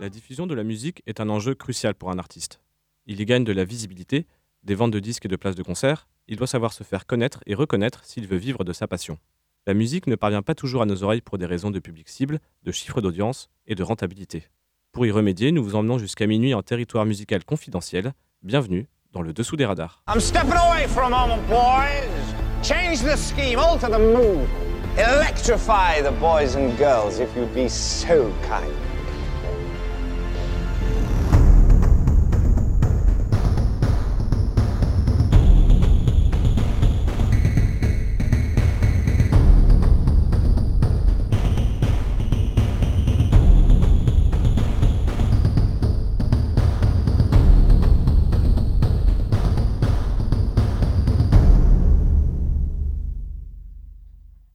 La diffusion de la musique est un enjeu crucial pour un artiste. Il y gagne de la visibilité, des ventes de disques et de places de concert, il doit savoir se faire connaître et reconnaître s'il veut vivre de sa passion. La musique ne parvient pas toujours à nos oreilles pour des raisons de public cible, de chiffres d'audience et de rentabilité. Pour y remédier, nous vous emmenons jusqu'à minuit en territoire musical confidentiel. Bienvenue dans le dessous des radars. I'm stepping away for a moment, boys. Change the scheme, alter the mood. Electrify the boys and girls if you'd be so kind.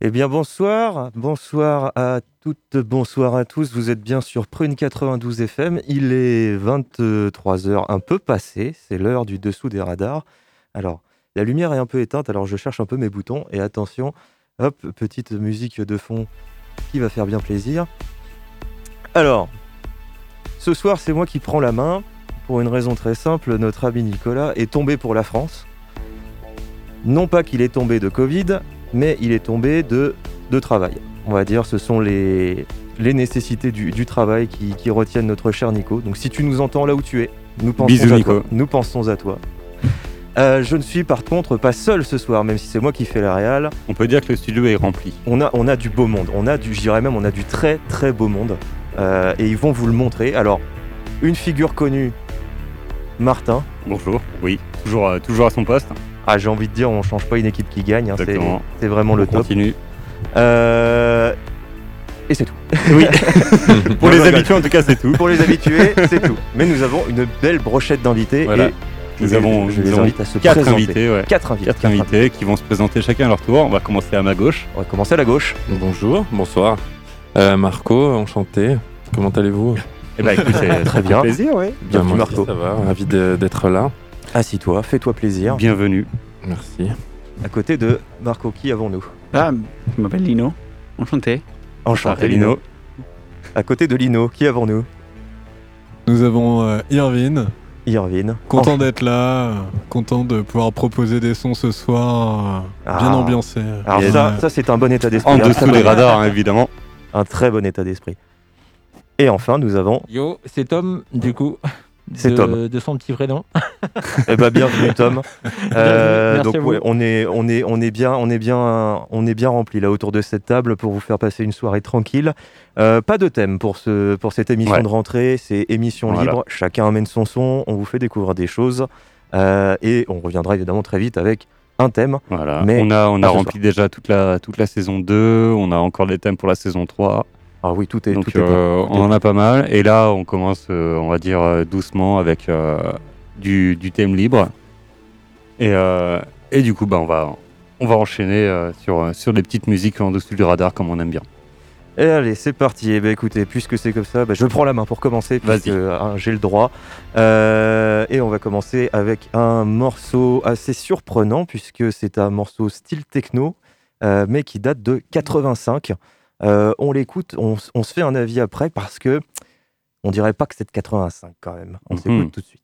Eh bien bonsoir, bonsoir à toutes, bonsoir à tous. Vous êtes bien sur Prune 92 FM. Il est 23h un peu passé, c'est l'heure du dessous des radars. Alors, la lumière est un peu éteinte, alors je cherche un peu mes boutons et attention, hop, petite musique de fond qui va faire bien plaisir. Alors, ce soir, c'est moi qui prends la main pour une raison très simple, notre ami Nicolas est tombé pour la France. Non pas qu'il est tombé de Covid, mais il est tombé de, de travail. On va dire, ce sont les, les nécessités du, du travail qui, qui retiennent notre cher Nico. Donc si tu nous entends là où tu es, nous pensons Bisous, à Nico. toi. Nous pensons à toi. Euh, je ne suis par contre pas seul ce soir, même si c'est moi qui fais la réal. On peut dire que le studio est rempli. On a, on a du beau monde. On a du, je dirais même, on a du très très beau monde. Euh, et ils vont vous le montrer. Alors, une figure connue, Martin. Bonjour. Oui, toujours, euh, toujours à son poste. Ah, j'ai envie de dire, on change pas une équipe qui gagne. hein, c'est, vraiment On le top. continue. Euh, et c'est tout. Oui. Pour les habitués, en tout cas, c'est tout. Pour les habitués, c'est tout. Mais nous avons une belle brochette d'invités. Voilà. Et Nous je- avons, je nous les avons invite à se quatre présenter. invités, ouais. Quatre invités. Quatre invités qui vont se présenter chacun à leur tour. On va commencer à ma gauche. On va commencer à la gauche. Bonjour, bonsoir. Euh, Marco, enchanté. Comment allez-vous? Eh ben, écoute, c'est Très bien. plaisir, ouais. Bienvenue moi aussi, Marco. Ça va, ravi d'être là. Assis-toi, fais-toi plaisir. Bienvenue. Merci. À côté de Marco, qui avons-nous? Ah, je m'appelle Lino. Enchanté. Enchanté Lino. Lino. À côté de Lino, qui avons-nous? Nous avons euh, Irvine, Irvine. content d'être là, euh, content de pouvoir proposer des sons ce soir, euh, bien Ah. ambiancé. Alors ça, ça c'est un bon état d'esprit. En dessous des radars, hein, évidemment. Un très bon état d'esprit. Et enfin, nous avons. Yo, c'est Tom, du coup. C'est de- Tom. De son petit prénom. Eh ben bienvenue Tom. Euh, Merci donc ouais, on est on est on est bien on est bien on est bien rempli là autour de cette table pour vous faire passer une soirée tranquille. Euh, pas de thème pour ce pour cette émission Ouais. de rentrée, c'est émission Voilà. libre. Chacun amène son son, on vous fait découvrir des choses Euh, et on reviendra évidemment très vite avec un thème. Voilà. Mais on a, on a rempli déjà toute la, toute la saison 2. On a encore des thèmes pour la saison 3. Ah oui tout est Donc tout est euh, bon. on en a pas mal. Et là, on commence, euh, on va dire, euh, doucement avec du, du thème libre. Et, et du coup, bah, on, va, on va enchaîner sur, sur des petites musiques en dessous du radar comme on aime bien. Et allez, c'est parti. Eh ben, écoutez, puisque c'est comme ça, bah, je prends la main pour commencer, puisque Vas-y. hein, j'ai le droit. Euh, et on va commencer avec un morceau assez surprenant, puisque c'est un morceau style techno, euh, mais qui date de 85. Euh, on l'écoute, on, s- on se fait un avis après, parce que on dirait pas que c'est de 85 quand même. On Mhm. s'écoute tout de suite.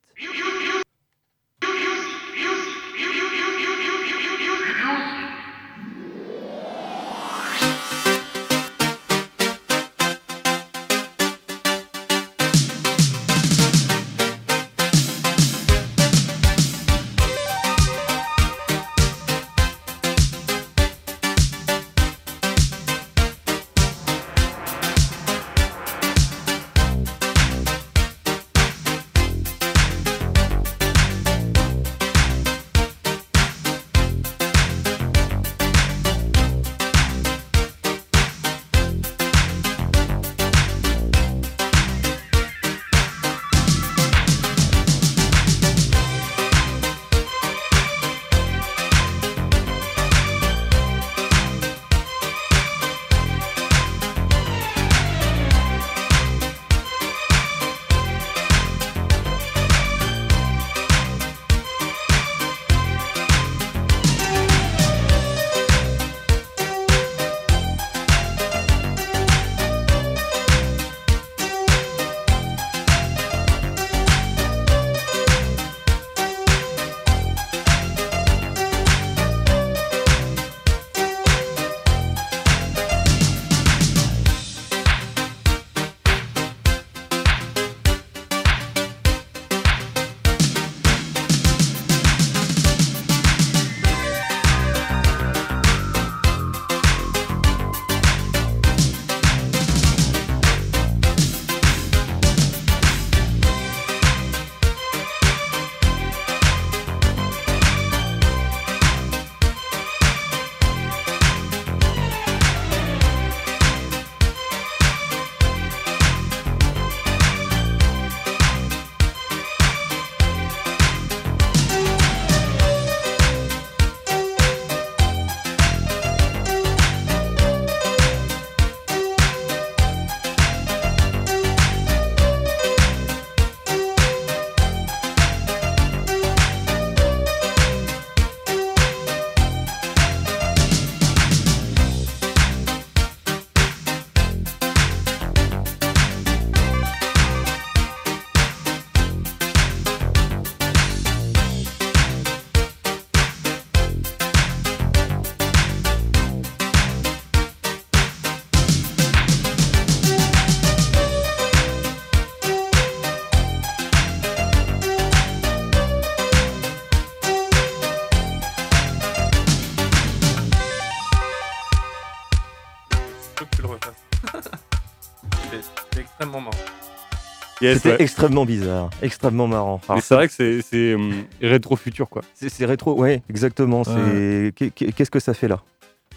Yes, C'était ouais. extrêmement bizarre, extrêmement marrant. Alors, Mais c'est vrai que c'est- c'est hum, rétro-futur, quoi. c'est c'est rétro, ouais, exactement. c'est- qu'est- qu'est- Qu'est-ce que ça fait là?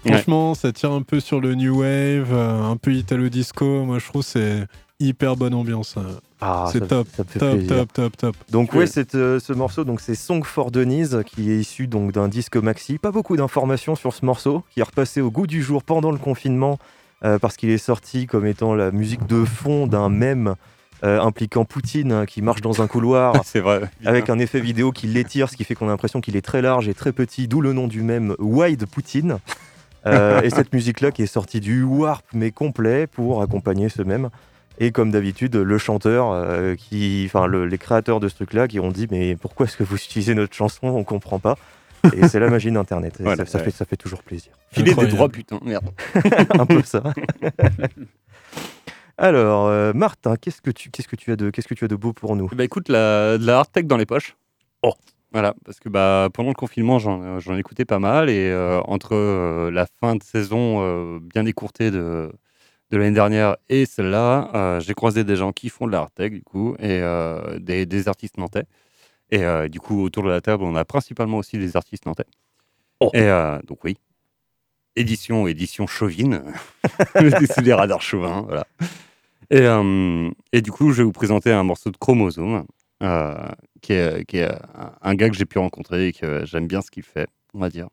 Franchement, ça tire un peu sur le new wave, euh, un peu italo disco. Moi, je trouve que c'est hyper bonne ambiance. euh. Ah, C'est ça- top, ça Top, top, top, top. Donc Ouais. ouais, c'est, euh, ce morceau, donc c'est Song for Denise, qui est issu donc d'un disque maxi. Pas beaucoup d'informations sur ce morceau, qui est repassé au goût du jour pendant le confinement, euh, parce qu'il est sorti comme étant la musique de fond d'un mème euh, impliquant Poutine hein, qui marche dans un couloir vrai. avec un effet vidéo qui l'étire, ce qui fait qu'on a l'impression qu'il est très large et très petit, d'où le nom du mème Wide Poutine. Euh, et cette musique-là qui est sortie du warp mais complet pour accompagner ce mème. Et comme d'habitude, le chanteur, euh, qui, enfin le- les créateurs de ce truc-là, qui ont dit mais pourquoi est-ce que vous utilisez notre chanson? On comprend pas. Et c'est la magie d'Internet. Voilà, ça, ça ouais. fait, ça fait toujours plaisir. Filer des droits, putain, merde. Un peu ça. Alors, euh, Martin, qu'est-ce que tu, qu'est-ce que tu as de, qu'est-ce que tu as de beau pour nous? Bah écoute, la, de la hard tech dans les poches. Oh. Voilà, parce que bah, pendant le confinement, j'en j'en écoutais pas mal. Et euh, entre euh, la fin de saison euh, bien écourtée de, de l'année dernière et celle-là, euh, j'ai croisé des gens qui font de la hard tech, du coup, et euh, des, des artistes nantais. Et euh, du coup, autour de la table, on a principalement aussi des artistes nantais. Oh. Et euh, donc, oui. Édition, édition chauvine. C'est des radars chauvins, voilà. Et, euh, et du coup, je vais vous présenter un morceau de Chromosome, euh, qui est, qui est un- gars que j'ai pu rencontrer et que j'aime bien ce qu'il fait, on va dire.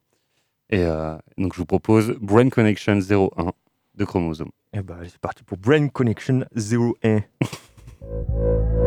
Et euh, donc, je vous propose Brain Connection 01 de Chromosome. Eh ben, c'est parti pour Brain Connection 01.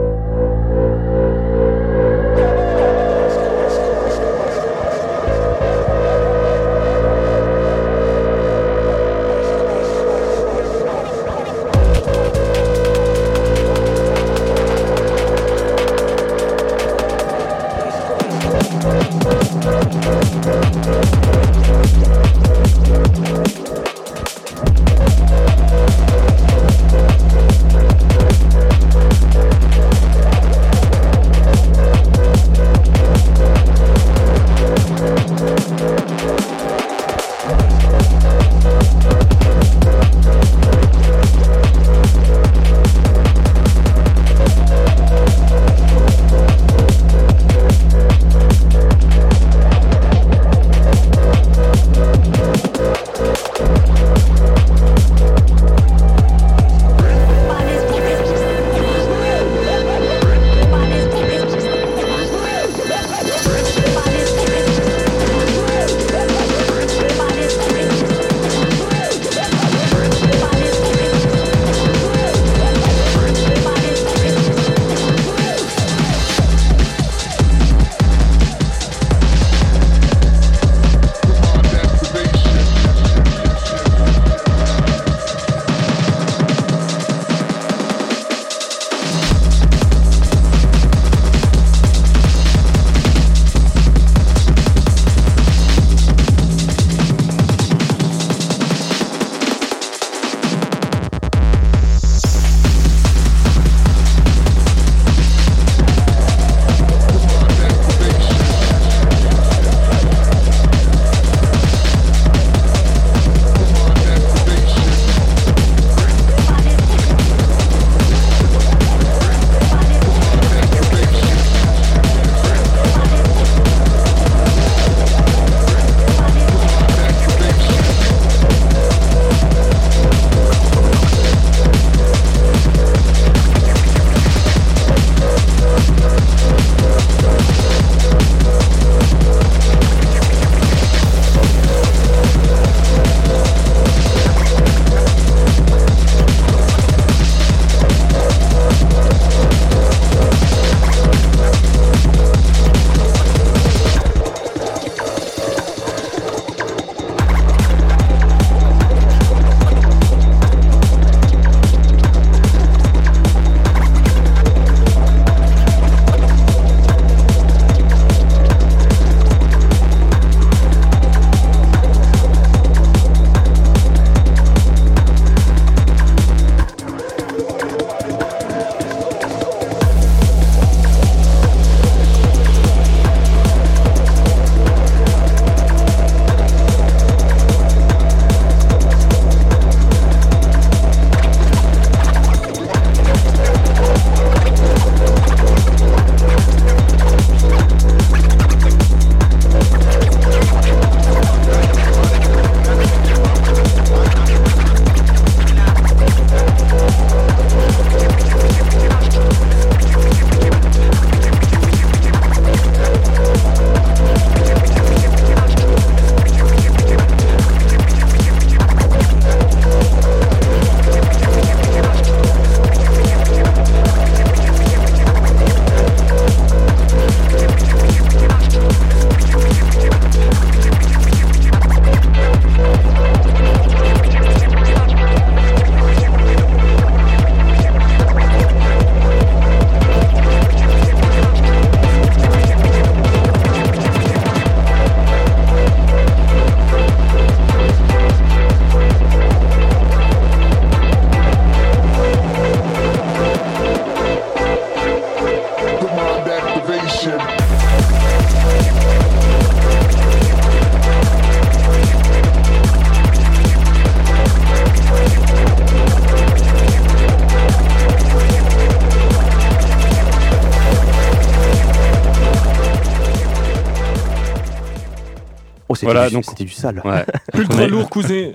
Oh, c'était Voilà, du, donc- c'était du sale. Ouais. Ultra On a- lourd, cousin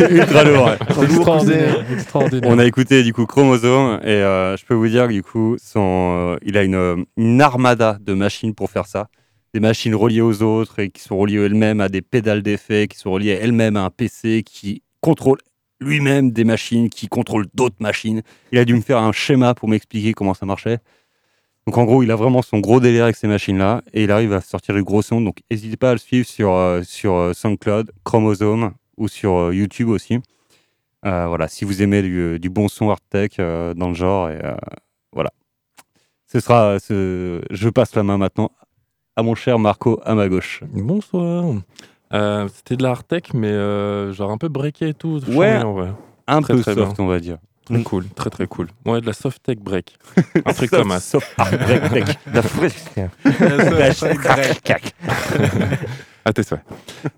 Ultra lourd. ouais. Extraordinaire. extraordinaire. On a écouté du coup Chromosome et euh, je peux vous dire que du coup son, euh, il a une, euh, une armada de machines pour faire ça. Des machines reliées aux autres et qui sont reliées elles-mêmes à des pédales d'effet, qui sont reliées elles-mêmes à un PC qui contrôle lui-même des machines, qui contrôle d'autres machines. Il a dû me faire un schéma pour m'expliquer comment ça marchait. Donc en gros, il a vraiment son gros délire avec ces machines-là et il arrive à sortir du gros son. Donc n'hésitez pas à le suivre sur, euh, sur euh, SoundCloud, Chromosome ou sur euh, YouTube aussi. Euh, voilà, si vous aimez du, du bon son hard tech dans le genre, et, voilà. Ce sera, ce- je passe la main maintenant à mon cher Marco à ma gauche. Bonsoir. C'était de la hard tech, mais genre un peu breaké et tout. Ouais. Un Très, peu très soft, on va dire. Très cool, très très cool. Ouais, de la soft tech break. Un truc comme ça. Soft hard break tech. La fresque. À tes souhaits.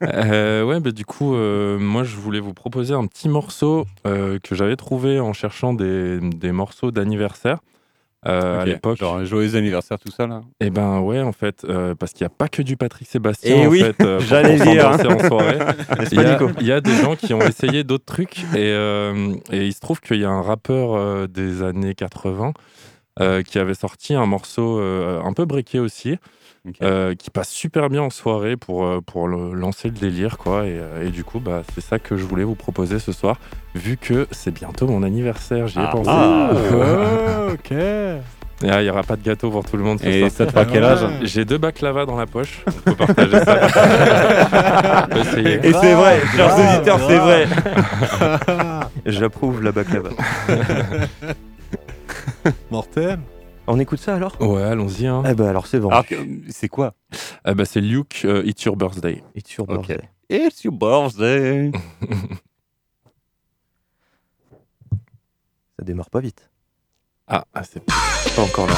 Euh, ouais, bah, du coup, euh, moi, je voulais vous proposer un petit morceau euh, que j'avais trouvé en cherchant des, des morceaux d'anniversaire euh, à l'époque. Genre joyeux anniversaire, tout ça là. Et ben ouais, en fait, euh, parce qu'il n'y a pas que du Patrick Sébastien Eh en oui, fait, euh, j'allais dire, en soirée. N'est-ce Il y, a, il y a des gens qui ont essayé d'autres trucs et, euh, et il se trouve qu'il y a un rappeur euh, des années 80 euh, qui avait sorti un morceau euh, un peu breaké aussi, Euh, qui passe super bien en soirée pour, euh, pour le- lancer le délire quoi. Et, euh, et du coup, bah, c'est ça que je voulais vous proposer ce soir, vu que c'est bientôt mon anniversaire, j'y ai Ah. pensé. Ah. Oh, ok. Ah, Il n'y aura pas de gâteau pour tout le monde ce Et soir. ça te fera quel âge J'ai deux baklava dans la poche, on peut partager ça. On peut essayer. Et c'est vrai, chers auditeurs, c'est vrai. J'approuve la baklava. Mortel. On écoute ça alors? Ouais, allons-y. Hein. Eh ben alors c'est bon. Que- c'est quoi? Ah bah, c'est Luke, euh, It's Your Birthday. It's your birthday. It's your birthday. Ça démarre pas vite. Ah, ah, c'est pas encore là.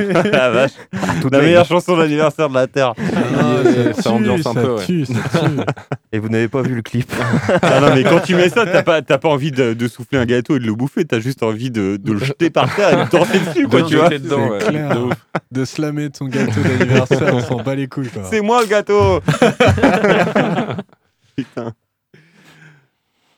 La vache. Toute La la meilleure chanson d'anniversaire de la Terre. Ah, ça tue, ambiance un peu. Et vous n'avez pas vu le clip. Ah non, mais quand tu mets ça, t'as pas, t'as pas envie de, de souffler un gâteau et de le bouffer, t'as juste envie de, de le jeter par terre et de danser dessus, quoi, De tu vois. dedans, C'est ouais. clair. De. De slammer ton gâteau d'anniversaire, on s'en bat les couilles. Quoi. C'est moi le gâteau Putain.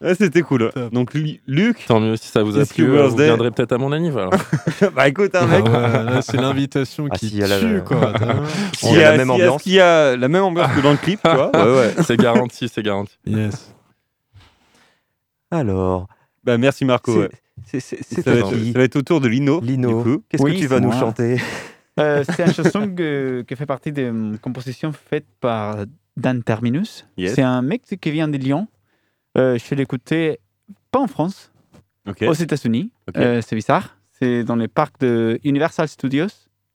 Ouais, C'était cool. Top. Donc, Lu- Luc, Tant mieux si ça vous a plu. euh, Vous birthday. viendrez peut-être à mon anniv. alors. bah écoute, hein, Ah mec. ouais, c'est l'invitation Ah, qui si, tue, la- quoi. Si, y a la même ambiance. y a la même ambiance que dans le clip, tu vois. Ouais, ouais. C'est garanti, c'est garanti. yes. Alors, Bah merci Marco. c'est Ça, ça va être au tour de Lino. Lino, du coup. qu'est-ce Oui, que tu vas nous chanter? Euh, c'est une chanson que- qui fait partie d'une composition faite par Dan Terminus. Yes. C'est un mec qui vient de Lyon. Euh, je l'ai écouté pas en France, aux États-Unis. Euh, c'est bizarre. C'est dans les parcs de Universal Studios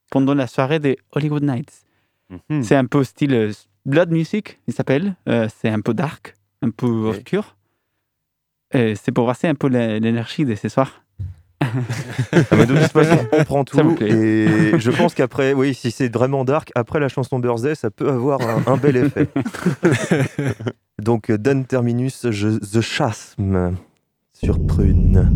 pendant la soirée des Hollywood Nights. Mhm. C'est un peu style euh, Blood Music, il s'appelle. Euh, c'est un peu dark, un peu obscur. Et c'est pour passer un peu l'énergie de ce soir. Ah, mais de toute façon, on prend tout. Et je pense qu'après, oui, si c'est vraiment dark, après la chanson Birthday, ça peut avoir un, un bel effet. Donc, Dan Terminus, je, The Chasme sur Prune.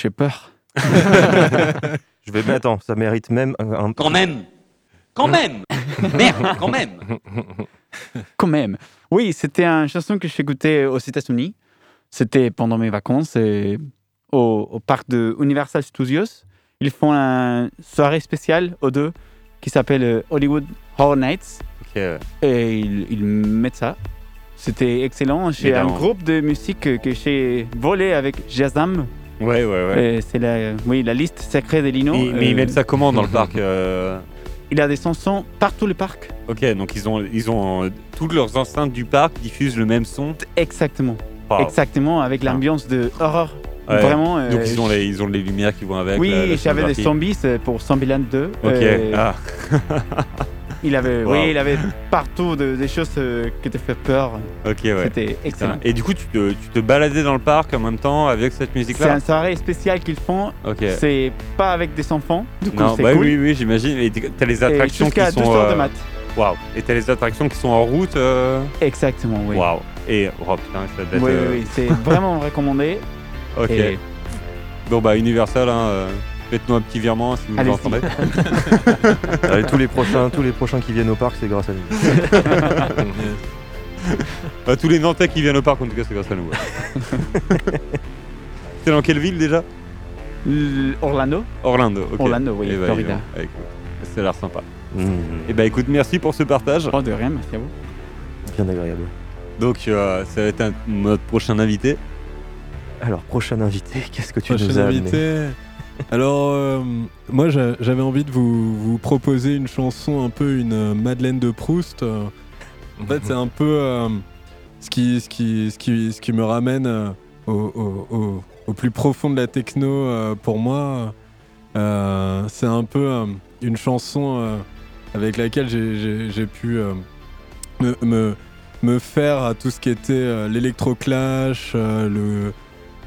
J'ai peur. Je vais. Mais attends, ça mérite même un. Quand même Quand même Merde, quand même Quand même. Oui, c'était une chanson que j'écoutais aux États-Unis. C'était pendant mes vacances et au, au parc de Universal Studios. Ils font une soirée spéciale aux deux qui s'appelle Hollywood Horror Nights Ok, ouais. et ils, ils mettent ça. C'était excellent. J'ai un groupe de musique que que j'ai volé avec Jazam. Ouais, ouais, ouais. C'est la, oui, la liste secrète de Lino. Mais, mais ils Euh, mettent ça comment dans le parc euh, Il a des chansons partout le parc. Ok, donc ils ont, ils ont euh, toutes leurs enceintes du parc diffusent le même son. Exactement. Exactement, avec l'ambiance de horror. Ouais. Vraiment. euh, Donc ils ont, les, ils ont les lumières qui vont avec. Oui, j'avais des zombies pour Zombieland 2. Ok. Euh, Ah. il avait, Wow. oui, il avait partout de- des choses euh, qui te fait peur. Ok, ouais. C'était excellent. Et du coup, tu te, tu te baladais dans le parc en même temps avec cette C'est musique-là une soirée spéciale qu'ils font. Ok. C'est pas avec des enfants. Du coup, Non, c'est bah cool. oui, oui, j'imagine. Et t'as les attractions qui jusqu'à sont. 2 heures de euh, mat. Waouh. Et t'as les attractions qui sont en route. euh, Exactement, oui. Waouh. Et oh putain, ça être. Oui, euh, oui, oui, c'est vraiment recommandé. Ok. Et- Bon bah Universal, hein, euh, faites-nous un petit virement si vous nous entendez. Allez, tous les prochains, tous les prochains qui viennent au parc, c'est grâce à nous. Bah, tous les Nantais qui viennent au parc, en tout cas, c'est grâce à nous. ouais. T'es dans quelle ville déjà? Orlando Orlando. ok. Orlando, oui, Eh bah, Florida. Ah, écoute, Ça a l'air sympa. Mmh, Et bah écoute, merci pour ce partage. Oh, de rien, merci à vous. bien agréable. Donc euh, ça va être un- notre prochain invité. Alors, prochain invité, qu'est-ce que tu Prochain nous as amené? invité? Alors, euh, moi, j'a- j'avais envie de vous, proposer une chanson, un peu une euh, Madeleine de Proust. Euh, En fait, c'est un peu ce, qui, ce, qui, ce, qui, ce qui me ramène au, plus profond de la techno pour moi. C'est un peu une chanson avec laquelle j'ai- pu me, faire à tout ce qui était l'électroclash, le,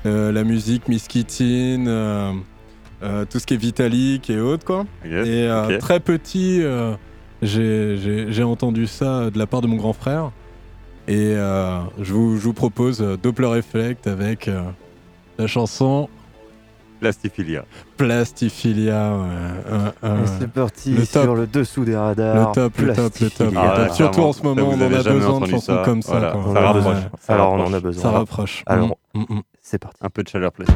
la musique Miskitine, euh, tout ce qui est Vitalik et autres quoi. Yes, et euh, très petit, euh, j'ai- entendu ça de la part de mon grand frère. Et euh, je, vous, je vous propose Doppler Effect avec euh, la chanson Plastiphilia. Plastifilia. ouais, c'est parti le top. sur le dessous des radars. Le top, le top, le top, Ah ouais. Surtout vraiment. en ce moment, on en a besoin de chansons ça. comme ça. Voilà, ça. Ça Alors, on rapproche. en a besoin. Ça rapproche. Alors, Mm, mm. c'est parti. Un peu de chaleur plastique.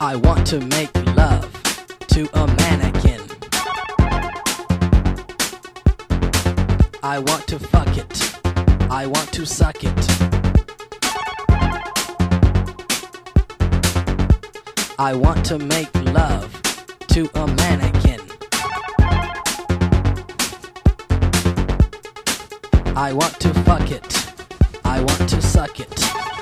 I want to make love to a mannequin. I want to fuck it. I want to suck it. I want to make love to a mannequin. I want to fuck it. I want to suck it.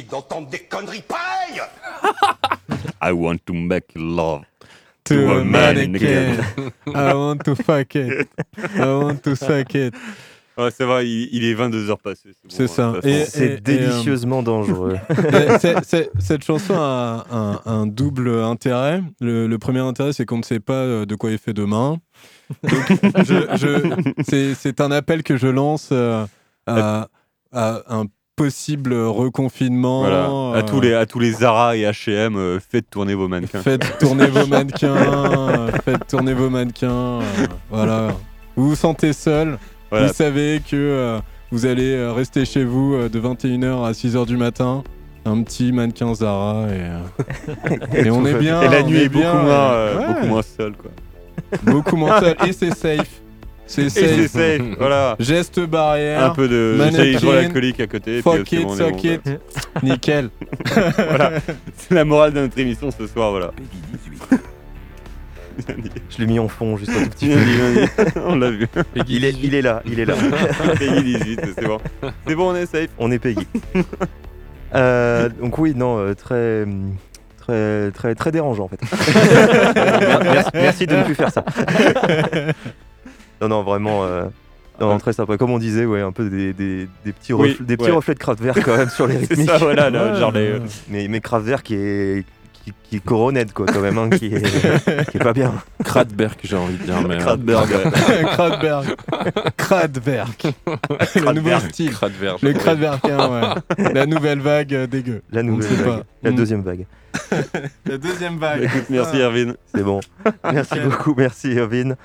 D'entendre des conneries pareilles I want to make love To a mannequin. I want to fuck it. I want to suck it. Ouais, ça va, il, il est 22h passé. C'est ça. Et- façon. C'est et, euh, délicieusement dangereux. Cette chanson a un, un double intérêt. Le, le premier intérêt, c'est qu'on ne sait pas euh, de quoi il fait demain. C'est- c'est un appel que je lance euh, à, à un possible reconfinement. Voilà. À, euh, tous les, à tous les Zara et H&M, euh, faites tourner vos mannequins. Faites tourner vos mannequins. euh, faites tourner vos mannequins. euh, voilà. Vous vous sentez seul. Voilà. Vous savez que euh, vous allez euh, rester chez vous euh, de 21h à 6h du matin. Un petit mannequin Zara et, euh, et on est bien. Et la nuit est, bien, beaucoup, moins, ouais. euh, Ouais. beaucoup moins seul. Quoi. Beaucoup moins seul. Et c'est safe. C'est safe. c'est safe, voilà. Geste barrière. Un peu de hydroalcoolique à côté. puis, Fuck c'est it, bon, on est suck bon, it. Nickel. voilà. C'est la morale de notre émission ce soir, voilà. Je l'ai mis en fond juste un tout petit peu. On l'a vu. Il est, il est là, il est là. Peggy 18, c'est bon. C'est bon, on est safe. On est Peggy. Euh, donc oui, non, euh, très, très, très, très dérangeant en fait. merci, merci de ne plus faire ça. Non, non, vraiment. euh, non, très sympa. Comme on disait, ouais, un peu des, des, des petits, Oui, des petits ouais. reflets de Kraftwerk quand même sur les C'est rythmiques. ça, voilà, genre les- Mais, mais Kraftwerk qui est, qui, qui est coronette, quoi, quand même, hein, qui, est, qui est pas bien. Kratberg, j'ai envie de dire. Mais, euh, Kratberg, ouais. Kratberg. Kratwerk. Le nouveau style. Kratwerk, Le ouais. Kratwerkien, ouais. La nouvelle vague euh, dégueu. La nouvelle sait vague. pas. La Mm. deuxième vague. La deuxième vague. Écoute, merci Erwin. C'est bon. Merci beaucoup, merci Irvine.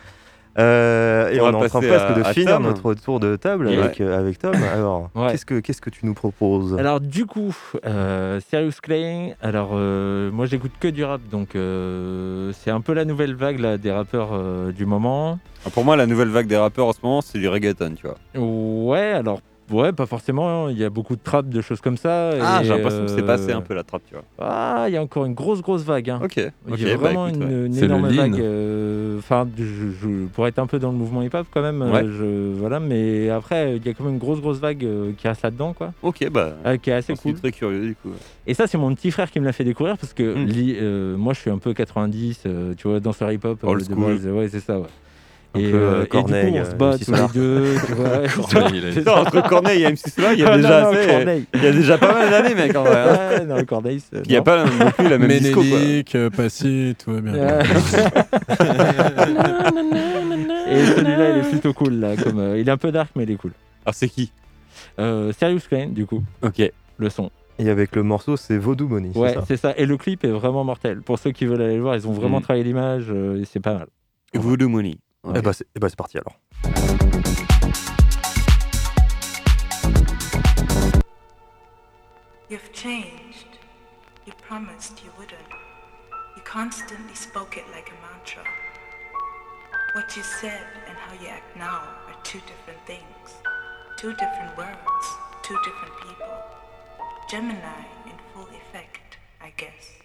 Euh, et On est en train passer presque de à finir Tom. notre tour de table Ouais. avec, euh, avec Tom. Alors, Ouais. qu'est-ce que qu'est-ce que tu nous proposes? Alors du coup, euh, Serious Clay, alors euh, moi j'écoute que du rap, donc euh, c'est un peu la nouvelle vague là, des rappeurs euh, du moment. Ah, Pour moi, la nouvelle vague des rappeurs en ce moment, c'est du reggaeton, tu vois. Ouais, alors ouais, pas forcément, il y a beaucoup de trap, de choses comme ça. Ah, j'ai l'impression que c'est passé euh, un peu la trappe, tu vois. Ah, il y a encore une grosse grosse vague. Hein. Ok, Il y a bah, vraiment écoute, une, ouais. énorme vague. euh, Enfin, je, je- pour être un peu dans le mouvement hip-hop quand même. euh, Ouais. je, voilà, mais après, il y a quand même une grosse grosse vague euh, qui reste là-dedans, quoi. Ok, bah. euh, qui est assez je suis cool. très curieux, du coup. Et ça, c'est mon petit frère qui me l'a fait découvrir parce que Mm. li- euh, moi, je suis un peu 90, euh, tu vois, danseur hip-hop. Old school. base, ouais, c'est ça, ouais. Et, peu, euh, euh, et du coup, Corneille, on se euh, bat tous les deux, tu vois. Corneille, il a dit Putain, entre Corneille et MC Solar, il y a Ah, déjà non, non, assez- Corneille. Il y a déjà pas mal d'années, mec, en vrai. hein. Ouais, non, Corneille, c'est- Il n'y a non. pas non plus la même disco. Ménélique, euh, Passy, tout va bien. Ouais. Et celui-là, il est plutôt cool, là. Comme, euh, il est un peu dark, mais il est cool. Alors, c'est qui? Euh, Serious Klein, du coup. Ok. Le son. Et avec le morceau, c'est Vaudou Money. Ouais, c'est ça. Et le clip est vraiment mortel. Pour ceux qui veulent aller le voir, ils ont vraiment Mm. travaillé l'image euh, et c'est pas mal. Voodoo Money. Eh bah, c'est eh bah, c'est parti alors. You've changed. You promised you wouldn't. You constantly spoke it like a mantra. What you said and how you act now are two different things. Two different worlds, two different people. Gemini in full effect, I guess.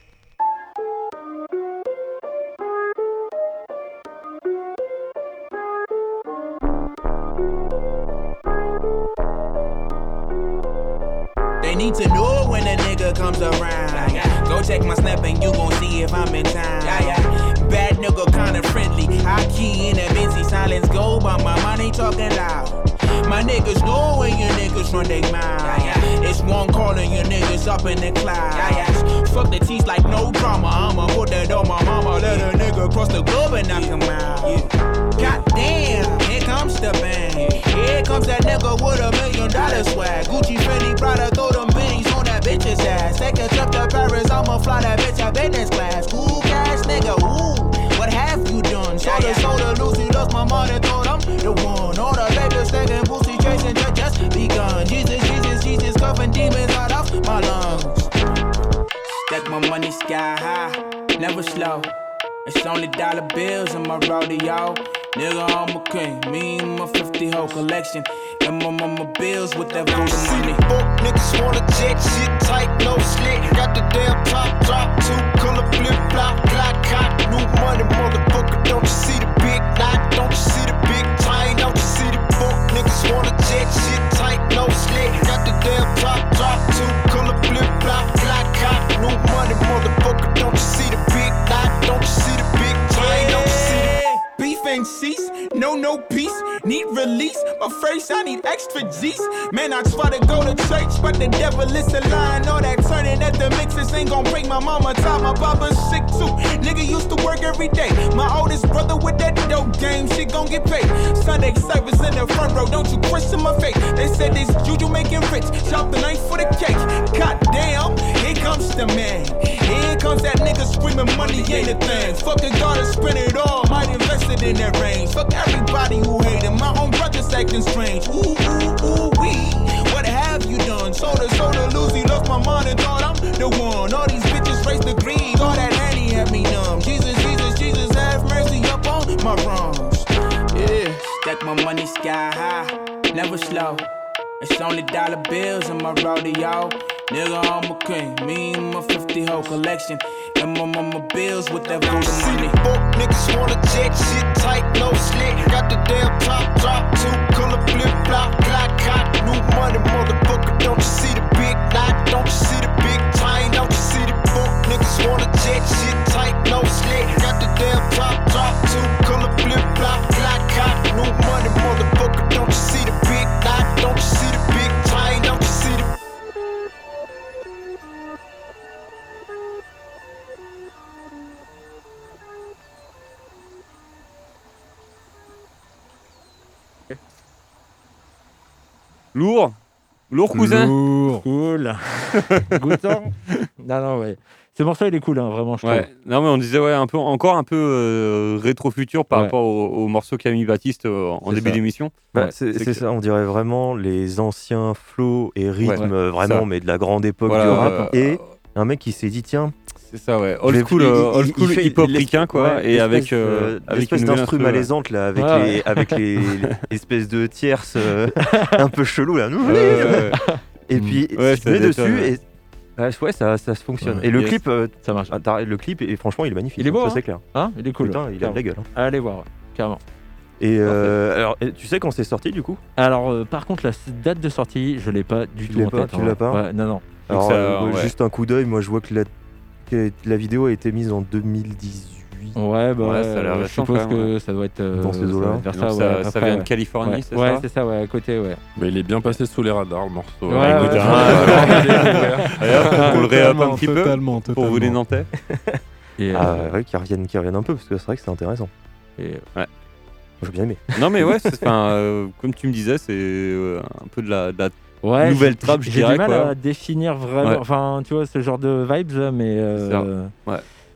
Need to know when a nigga comes around. Go check my snap and you gon' see if I'm in town. Bad nigga kinda friendly. High key in a busy silence go, but my money talking loud. My niggas know when your niggas run their mouth. It's one calling your niggas up in the clouds. Fuck the teeth like no drama. I'ma put that on my mama. Let a nigga cross the globe and knock him out. God damn, here comes the bang. Here comes that nigga with a million dollar swag. Gucci, Fendi, Prada, beans on that bitch's ass. Take a trip to Paris, I'ma fly that bitch a business class. Cool cash nigga, ooh. What have you done? Soda, soda, Lucy, lost my money, thought I'm the one. All the labels taking pussy, chasing just, just begun. Jesus, Jesus, Jesus, coughing demons out of my lungs. Stack my money sky high, never slow. It's only dollar bills in my rodeo. Nigga, I'm a king. Me and my 50 whole collection. And my mama bills with that voodoo money. Fuck niggas wanna jet shit tight, no slick. Got the damn top drop, two color flip flop, black cock, new money, motherfucker. Don't you see the big knot? Don't you see the big chain? Don't you see the fuck niggas wanna jet shit tight, no slick. Got the damn top drop, two color flip flop, black cock, new money, motherfucker. Don't you see the big knot? Don't you see Cease, no, no peace. Need release, my face, I need extra G's. Man, I try to go to church, but the devil is a lie. All that turning at the mixes ain't gon' break my mama top. My baba's sick too. Nigga used to work every day. My oldest brother with that dope game, she gon' get paid. Sunday service in the front row, don't you question my faith. They said this juju making rich, chop the knife for the cake. God damn, here comes the man. Here comes that nigga screaming money ain't a thing. Fuck the daughter, spend it all, might invested in that range. Fuck everybody who him, my own brother's acting strange. Ooh, ooh, ooh, wee. What have you done? Soda, soda, Lucy, lost my mind and thought I'm the one. All these bitches race the greed, all that honey had me numb. Jesus, Jesus, Jesus, have mercy up on my wrongs. Yeah, stack my money sky high, never slow. It's only dollar bills in my rodeo. Nigga, I'm a king. Me and my 50 whole collection. And my mama bills with that voodoo money. Fuck niggas wanna check shit tight, no slick. Got the damn top drop, two color flip flop, black cock, new money, motherfucker. Don't you see the big knot? Don't you see the big chain? Niggas wanna jet shit tight, no slick. Got the damn top drop, two color flip flop, black cock, new money, motherfucker. Don't you see the big knot? Don't you see the big chain? Don't you see the Lourd Lourd cousin Cool. Goûtant. non, non, ouais. Ce morceau, il est cool, hein, vraiment, je Ouais. Non mais on disait ouais un peu encore un peu euh, rétro-futur par Ouais. rapport au, au morceau mis Baptiste euh, en début d'émission. Bah, Ouais, c'est que- ça, on dirait vraiment les anciens flows et rythmes, Ouais, euh, vraiment, ça. mais de la grande époque Voilà, du rap. euh, et un mec qui s'est dit, tiens, C'est ça ouais. Old school, il- euh, old school fait hip-hop ricain quoi ouais, et avec l'espèce, d'instru malaisante là, avec Ouais, les, avec les, les espèces de tierces euh, un peu chelou là. Et puis ça mets dessus et ouais, ouais, ça, ça se fonctionne. Ouais. Et le Yes. clip, euh, Ça marche. ah, le clip et franchement il est magnifique. Il est beau, ça hein c'est clair. Hein il est cool. Putain, il a de la gueule. hein. Allez voir, ouais, carrément. Et euh, alors, tu sais quand c'est sorti du coup? Alors, euh, par contre, la date de sortie, je l'ai pas du Tu tout en pas, tête. tu hein. l'as pas Ouais, Non, non. Alors, ça, euh, juste un coup d'œil, moi je vois que la, que la vidéo a été mise en 2018. Ouais, bah, Ouais, ouais, ça a l'air euh, je suppose même, que ça doit être. euh, Dans ces ça eaux-là. ça, ça- ouais, ça près, vient de ouais. Californie, Ouais, c'est ouais, ça c'est ça, ouais, à côté, ouais. Bah, il est bien passé sous les radars, le morceau. Ouais, hein. ouais, Écoute, ouais. Ouais, on le réappe un petit peu totalement, pour vous les. Nantais. Et, Ah euh, ouais, qui reviennent, qui reviennent un peu parce que c'est vrai que c'est intéressant. et- Moi, J'ai bien aimé. Non mais ouais, euh, comme tu me disais, c'est euh, un peu de la, de la Ouais, Nouvelle je J'ai du mal quoi. à définir vraiment. Ouais. Enfin, tu vois, ce genre de vibes, mais. euh, ça.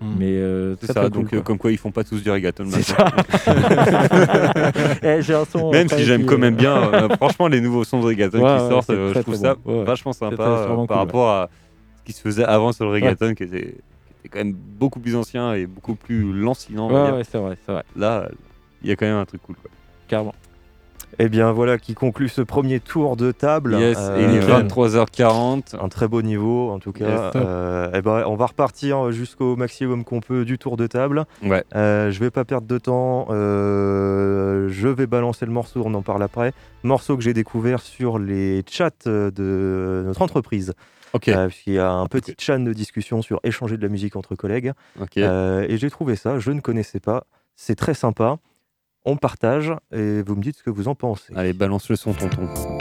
Ouais. Mais euh, C'est ça, donc cool, euh, comme quoi ils font pas tous du reggaeton C'est. Eh, un son Même si j'aime quand même euh, bien, euh, franchement les nouveaux sons de reggaeton Ouais, qui ouais, sortent, euh, très, je trouve ça bon. Vachement sympa euh, par cool, rapport à ce qui se faisait avant sur le reggaeton qui, était, qui était quand même beaucoup plus ancien et beaucoup plus lancinant. Ouais, c'est vrai, c'est vrai. Là, il y a quand même un truc cool. Quoi. Carrément. Eh bien voilà qui conclut ce premier tour de table. Yes, Euh, il est 23h40. Un très beau niveau en tout cas. Yes. Euh, eh ben, on va repartir jusqu'au maximum qu'on peut du tour de table. Ouais. Euh, je vais pas perdre de temps. euh, je vais balancer le morceau, on en parle après. Morceau que j'ai découvert sur les chats de notre entreprise. Ok. Euh, puisqu'il y a un petit chat de discussion sur échanger de la musique entre collègues. Ok. Euh, et j'ai trouvé ça, je ne connaissais pas. C'est très sympa. On partage et vous me dites ce que vous en pensez. Allez, balance le son, tonton.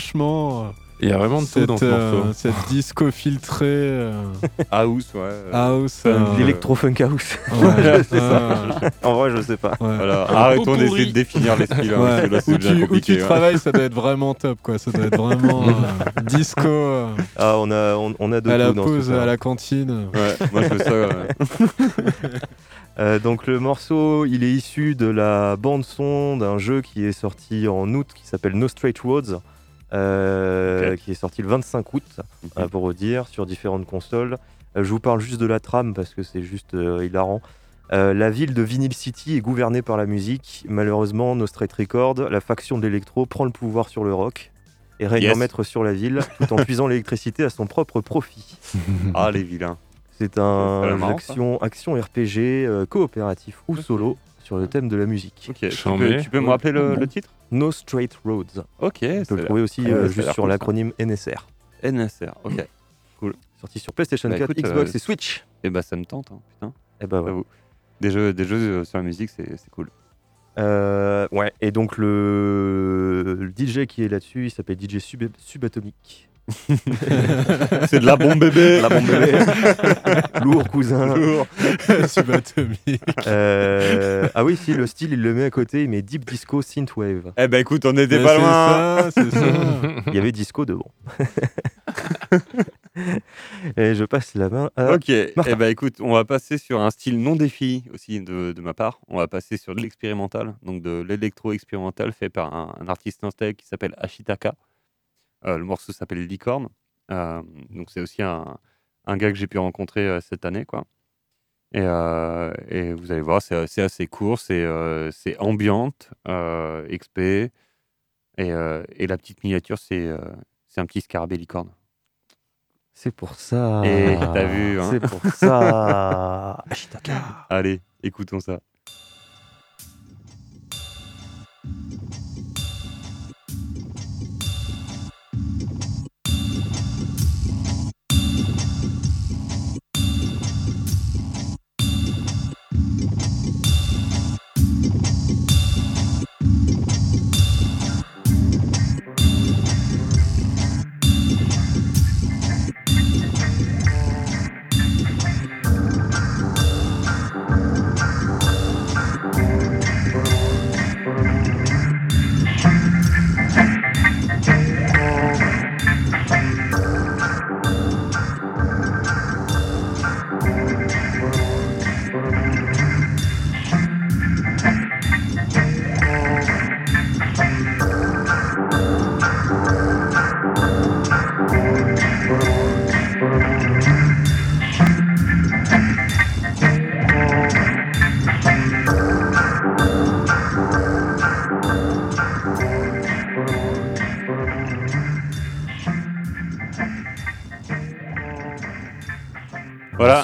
Franchement, Il y a vraiment de tout cette, dans ce euh, cette disco filtrée, euh, House, ouais. euh, house, funk, euh, L'électro-funk house. Ouais. Ça. En vrai, je sais pas. ouais. Voilà, arrêtons pot d'essayer de définir les styles. hein, Ouais. parce que là, Où, tu, où tu ouais. travailles, ça doit être vraiment top, quoi. Ça doit être vraiment euh, disco euh, Ah, on a, on, on a de à la tout dans ce pause, à la cantine. Ouais, moi je fais ça. ouais. Euh, donc le morceau, il est issu de la bande son d'un jeu qui est sorti en août, qui s'appelle No Straight Roads, euh, qui est sorti le 25 août, euh, pour vous dire, sur différentes consoles. Euh, je vous parle juste de la trame parce que c'est juste hilarant. La ville de Vinyl City est gouvernée par la musique. Malheureusement, No Straight Records, la faction de l'électro, prend le pouvoir sur le rock et règne Yes. en maître sur la ville, tout en puisant l'électricité à son propre profit. Ah, les vilains. C'est un action, action RPG euh, coopératif ou solo sur le thème de la musique. Ok, tu Chambé. peux, tu peux me rappeler le, le titre? No Straight Roads. Ok, Tu peux le trouver aussi euh, juste sur cool, l'acronyme NSR. NSR, ok. Sorti sur PlayStation Bah, 4, écoute, Xbox euh, et Switch. Et bah ça me tente, hein, putain. Et bah ouais. Des jeux, des jeux euh, sur la musique, c'est c'est cool. Euh, ouais. Et donc le, le DJ qui est là-dessus, il s'appelle DJ Sub Subatomic. c'est de la bombe bébé La bombe bébé. Lourd cousin. Lourd. Subatomique. Euh, ah oui, si le style il le met à côté, il met Deep Disco Synthwave. Eh bah écoute, on était Mais pas c'est loin ça, c'est ça. Il y avait disco devant. et je passe la main à Ok, eh Martin. bah écoute, on va passer sur un style non défini aussi de, de ma part. On va passer sur de l'expérimental, donc de l'électro-expérimental fait par un, un artiste installé qui s'appelle Ashitaka. Euh, le morceau s'appelle Licorne. Euh, donc c'est aussi un, un gars que j'ai pu rencontrer euh, cette année, quoi. Et, et vous allez voir, c'est assez court, c'est ambiante, XP, et, et la petite miniature, c'est c'est un petit scarabée licorne. C'est pour ça. Et t'as vu, hein. C'est pour ça. Ashitaka. Allez, écoutons ça.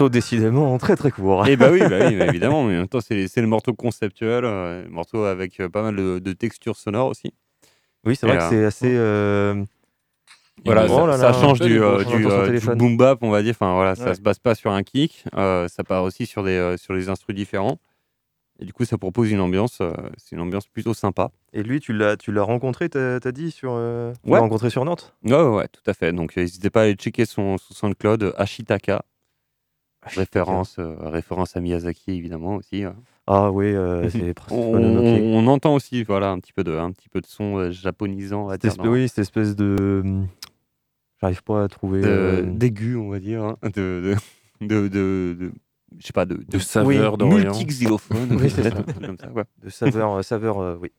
Morceau décidément très très court. Et bah oui, bah oui, bah évidemment, mais en même temps, c'est c'est le morceau conceptuel, euh, le morceau avec euh, pas mal de, de textures sonores aussi. Oui, c'est Et, vrai que euh, c'est assez. euh, Voilà, Oh ça, là ça là. change du, euh, euh, boom bap, on va dire. Enfin voilà, ça se base pas sur un kick, euh, ça part aussi sur des euh, sur des instruments différents. Et du coup, ça propose une ambiance, euh, c'est une ambiance plutôt sympa. Et lui, tu l'as, tu l'as rencontré, t'as, t'as dit sur. euh, Ouais. l'as rencontré sur Nantes? Ouais, ouais, ouais, tout à fait. Donc, n'hésitez pas à aller checker son, son SoundCloud, Ashitaka. Référence, euh, référence à Miyazaki, évidemment, aussi. euh. Ah oui, euh, c'est on, on- on entend aussi, voilà, un petit peu de, un petit peu de son euh, japonisant, dire, oui, cette espèce de. hum, J'arrive pas à trouver. de- euh, d'aigu, on va dire, hein, de, de, de, de- de- je sais pas, de, De saveur Oui, d'Orient. multi-xylophone, Oui, c'est peut-être, ça. un truc comme ça, ouais. de saveur, euh, saveur, euh, oui.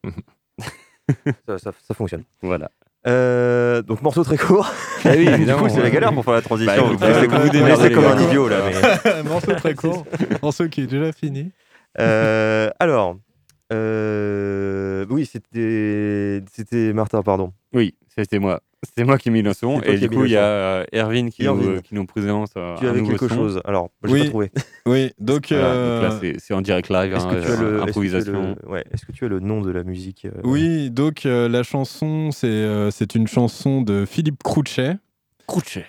ça, ça- ça fonctionne. Voilà. Euh, donc morceau très court. Ah oui, du évidemment, coup, c'est la galère pour faire la transition. Bah, vous vous comme, vous comme un idiot là. Mais... Morceau très court. Morceau qui est déjà fini. Euh, alors, euh, oui, c'était, c'était Martin, pardon. Oui, c'était moi. C'était moi qui ai mis le son. C'est Et du coup, il y a euh, Erwin qui. Nous, qui nous présente euh, Tu avais quelque chose. Alors, j'ai Oui. pas trouvé. Oui, donc, euh, donc là, c'est- c'est en direct live, Est-ce hein, que, tu as le, est-ce que tu as improvisation. le- ouais, est-ce que tu as le nom de la musique euh, oui, donc euh, la chanson, c'est c'est une chanson de Philippe Crouchet. Crouchet.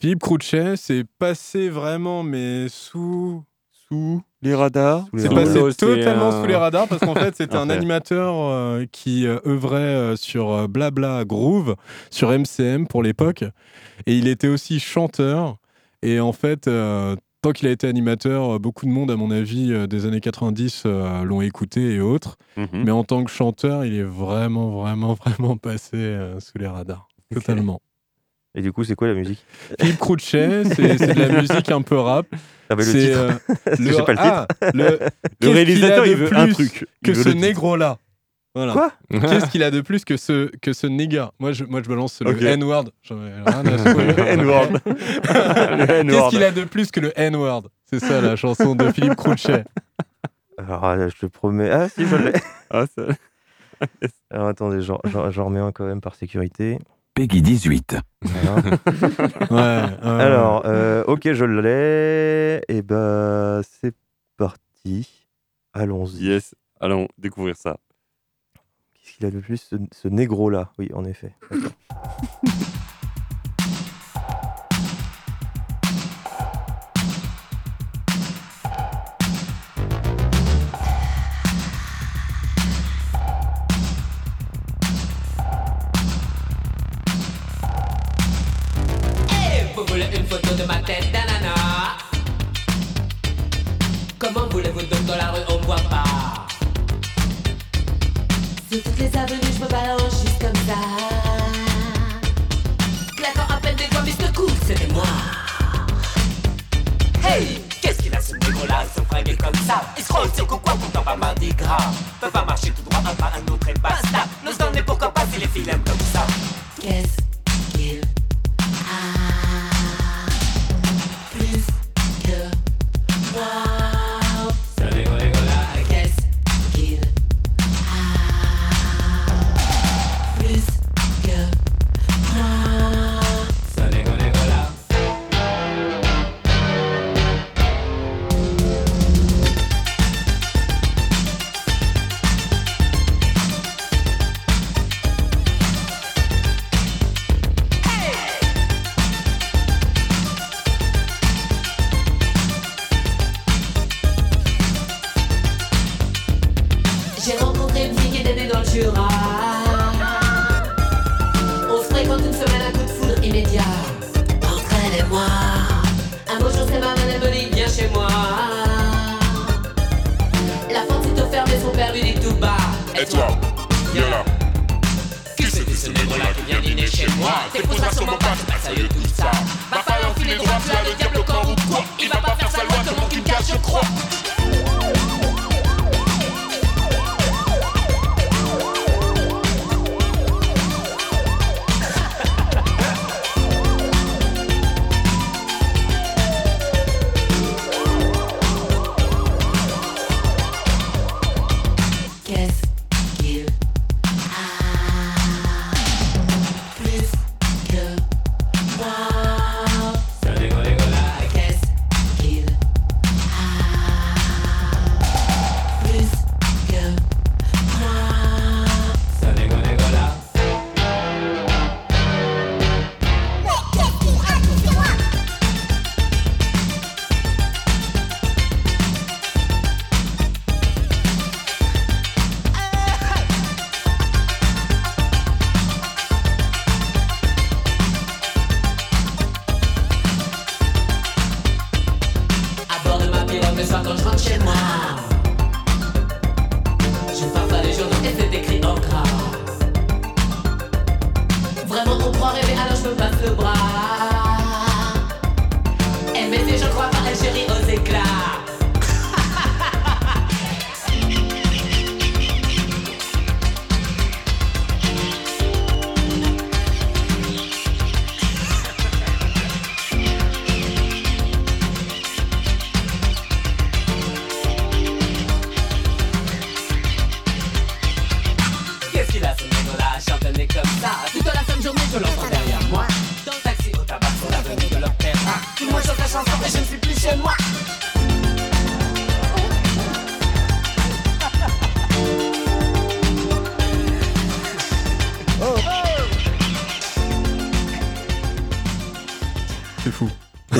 Philippe Crouchet, c'est passé vraiment, mais sous, sous les radars. C'est passé totalement un- sous les radars parce qu'en fait, c'était un animateur euh, qui euh, œuvrait euh, sur euh, Blabla Groove, sur MCM pour l'époque. Et il était aussi chanteur. Et en fait, euh, tant qu'il a été animateur, beaucoup de monde, à mon avis, euh, des années 90 euh, l'ont écouté et autres. Mhm. Mais en tant que chanteur, il est vraiment, vraiment, vraiment passé euh, sous les radars. Totalement. Et du coup, c'est quoi la musique Philippe Crouchet, c'est de la musique un peu rap. Ah bah le titre. euh, j'ai pas le ah, le, réalisateur, de il veut un plus truc. Il Que ce le titre. négro-là. Voilà. Quoi Qu'est-ce qu'il a de plus que ce, que ce moi je, moi, je balance le. N-word. Le N-word. Le Qu'est-ce qu'il a de plus que le N-word? C'est ça la chanson de Philippe Crouchet. Alors, euh, je te promets. Ah, si, je l'ai. Ah, ça- Alors, attendez, j'en remets un quand même par sécurité. Peggy 18. Voilà. Ouais, ouais. Alors, euh, ok, je l'ai. Et bah, c'est parti. Allons-y. Yes. Allons découvrir ça. Qu'est-ce qu'il a de plus, ce, ce négro-là? Oui, en effet. tête d'ananas Comment voulez-vous donc dans la rue on voit pas. Sur toutes les avenues je me balance juste comme ça. Claquant à peine des doigts mais ce coup c'était moi. Hey Qu'est-ce qu'il a ce négro là, se fringuer comme ça. Il se croit aussi quoi? Pourtant pas mardi gras. Peut pas marcher tout droit un pas un autre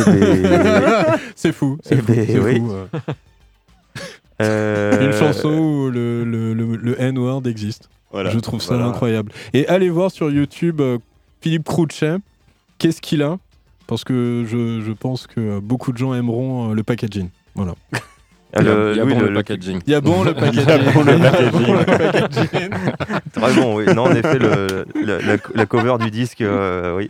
ben- c'est fou, c'est fou, ben c'est oui. fou, euh. Euh, Une chanson où le, le, le- le N-word existe. Voilà. Je trouve ça Voilà. incroyable. Et allez voir sur YouTube euh, Philippe Crouchet. Qu'est-ce qu'il a? Parce que je, je pense que beaucoup de gens aimeront euh, le packaging. Voilà. Ah, Il y a oui, bon le- packaging. Il y a bon le packaging. Il y a bon le packaging. Très oui. Non, en effet, le- la, la- la cover du disque, euh, oui.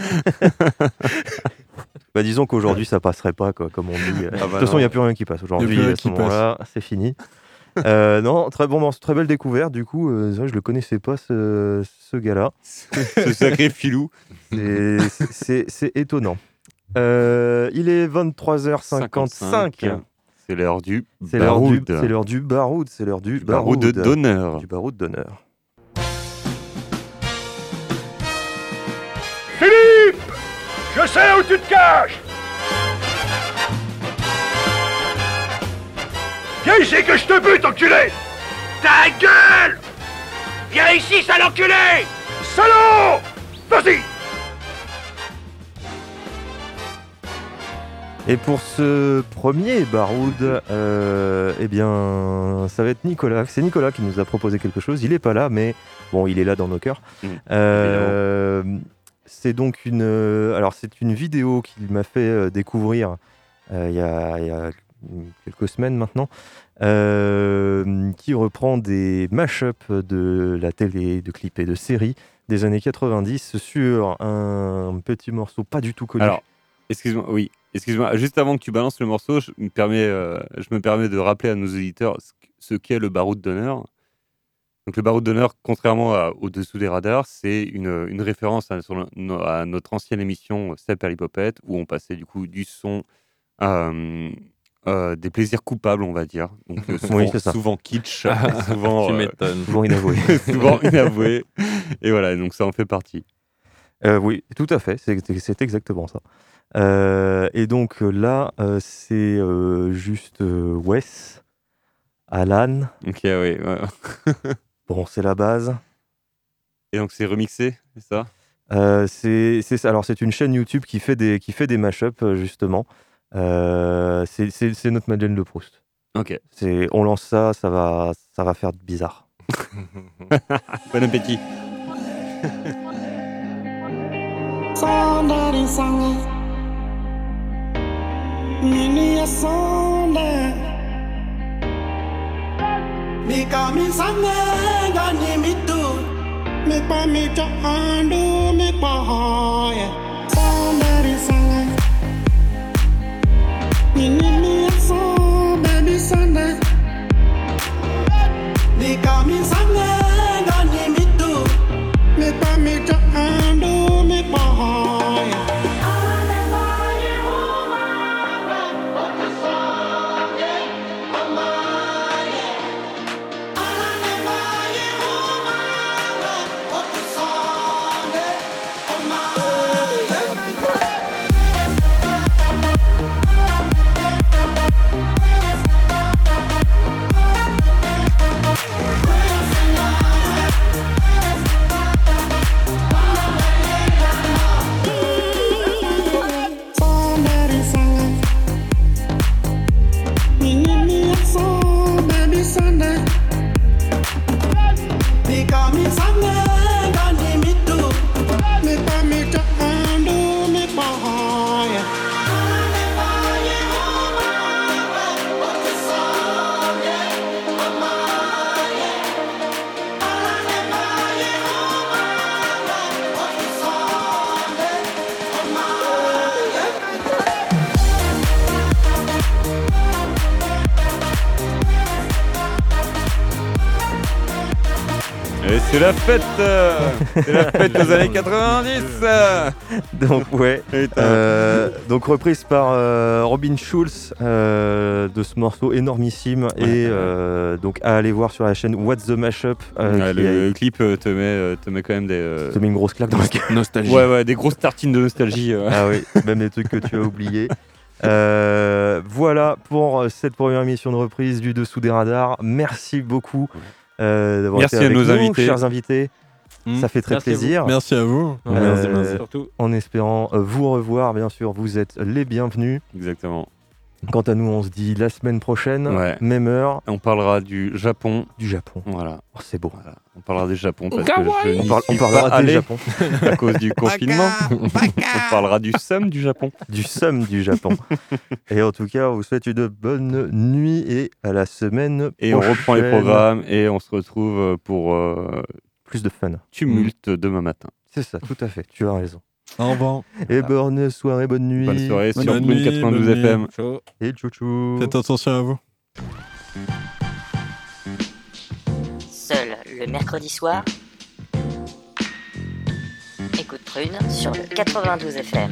Bah, disons qu'aujourd'hui, ça passerait pas, quoi, comme on dit. bah de toute façon, il n'y a plus rien qui passe aujourd'hui. rien À ce moment-là, c'est fini. Euh, non, très bon morceau, très belle découverte. Du coup, euh, je le connaissais pas, ce, ce gars-là. Ce sacré filou. C'est- étonnant. Euh, il est 23h55. C'est l'heure du C'est l'heure du, baroud. c'est l'heure du baroud. C'est l'heure du, baroud. d'honneur. Du baroud d'honneur. Je sais où tu te caches. Viens ici que je te bute, enculé. Ta gueule. Viens ici, sale enculé. Salaud. Vas-y. Et pour ce premier baroud, euh, eh bien, ça va être Nicolas. C'est Nicolas qui nous a proposé quelque chose. Il n'est pas là, mais bon, il est là dans nos cœurs. Mmh, Euh, c'est donc une, euh, alors c'est une vidéo qu'il m'a fait euh, découvrir euh, il y, a, quelques semaines maintenant, qui reprend des mash-ups de la télé, de clips et de séries des années 90 sur un petit morceau pas du tout connu. Alors, excuse-moi, oui, excuse-moi. Juste avant que tu balances le morceau, je me permets, je me permets de rappeler à nos auditeurs ce qu'est le baroud d'honneur. Donc, le baroud d'honneur, contrairement à Au-dessous des radars, c'est une, une référence à, sur le- no- à notre ancienne émission Step Perlipopette, où on passait du coup du son, euh, euh, des plaisirs coupables, on va dire. Donc, euh, souvent, Oui, c'est ça. souvent kitsch, souvent, Tu euh. Souvent inavoué. souvent inavoué. Et voilà, donc ça en fait partie. Euh, oui, tout à fait, c'est c'est exactement ça. Euh, et donc euh, là, euh, c'est euh, juste euh, Wes, Alan. Ok, oui. ouais. Bon, c'est la base. Et donc c'est remixé, c'est ça? Euh, c'est c'est ça. Alors c'est une chaîne YouTube qui fait des qui fait des mashups euh, justement. Euh, c'est notre Madeleine de Proust. Ok. C'est on lance ça, ça va ça va faire bizarre. Bon appétit. need me do. Make my me your hand, do make my heart. Yeah. Somebody. Me need Et c'est la fête euh, C'est la fête des années 90 euh. Donc ouais. Euh, donc reprise par euh, Robin Schulz euh, de ce morceau énormissime et euh, donc à aller voir sur la chaîne What's the Mashup. euh, Ouais, le a- clip te met, te met quand même des. euh, te met une grosse claque dans la. Nostalgie. Ouais, ouais, des grosses tartines de nostalgie. euh. Ah oui, même les trucs que tu as oubliés. Euh, voilà pour cette première émission de reprise du Dessous des radars. Merci beaucoup d'avoir Merci été à avec nos nous, invités. chers invités. Mm. Ça fait très Merci à vous. plaisir. Merci à vous. Euh, Merci, merci. En espérant euh, vous revoir, bien sûr, vous êtes les bienvenus. Exactement. Quant à nous, on se dit la semaine prochaine, Ouais. même heure, On parlera du Japon. du Japon. Voilà. Oh, c'est beau. Voilà. On parlera du Japon parce Kawaii. que je On, parle- on parlera pas du Japon. à cause du confinement. on parlera du SUM du Japon. du somme du Japon. et en tout cas, on vous souhaite une bonne nuit et à la semaine Et on reprend les prochaine. programmes et on se retrouve pour euh, Plus de fun. Tumulte demain matin. C'est ça, tout à fait. Tu as raison. Au revoir. Et bonne soirée, bonne nuit. Bonne soirée Bonne sur nuit, Prune 92 bonne nuit. FM. Ciao. Et tchou Faites attention à vous. Seul le mercredi soir. Écoute Prune sur le 92 FM.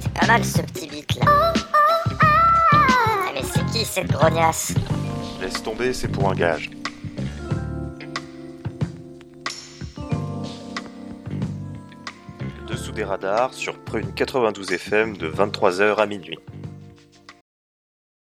C'est pas mal ce petit beat là. Cette grognasse Laisse tomber, c'est pour un gage. Dessous des radars sur Prune 92 FM de 23h à minuit.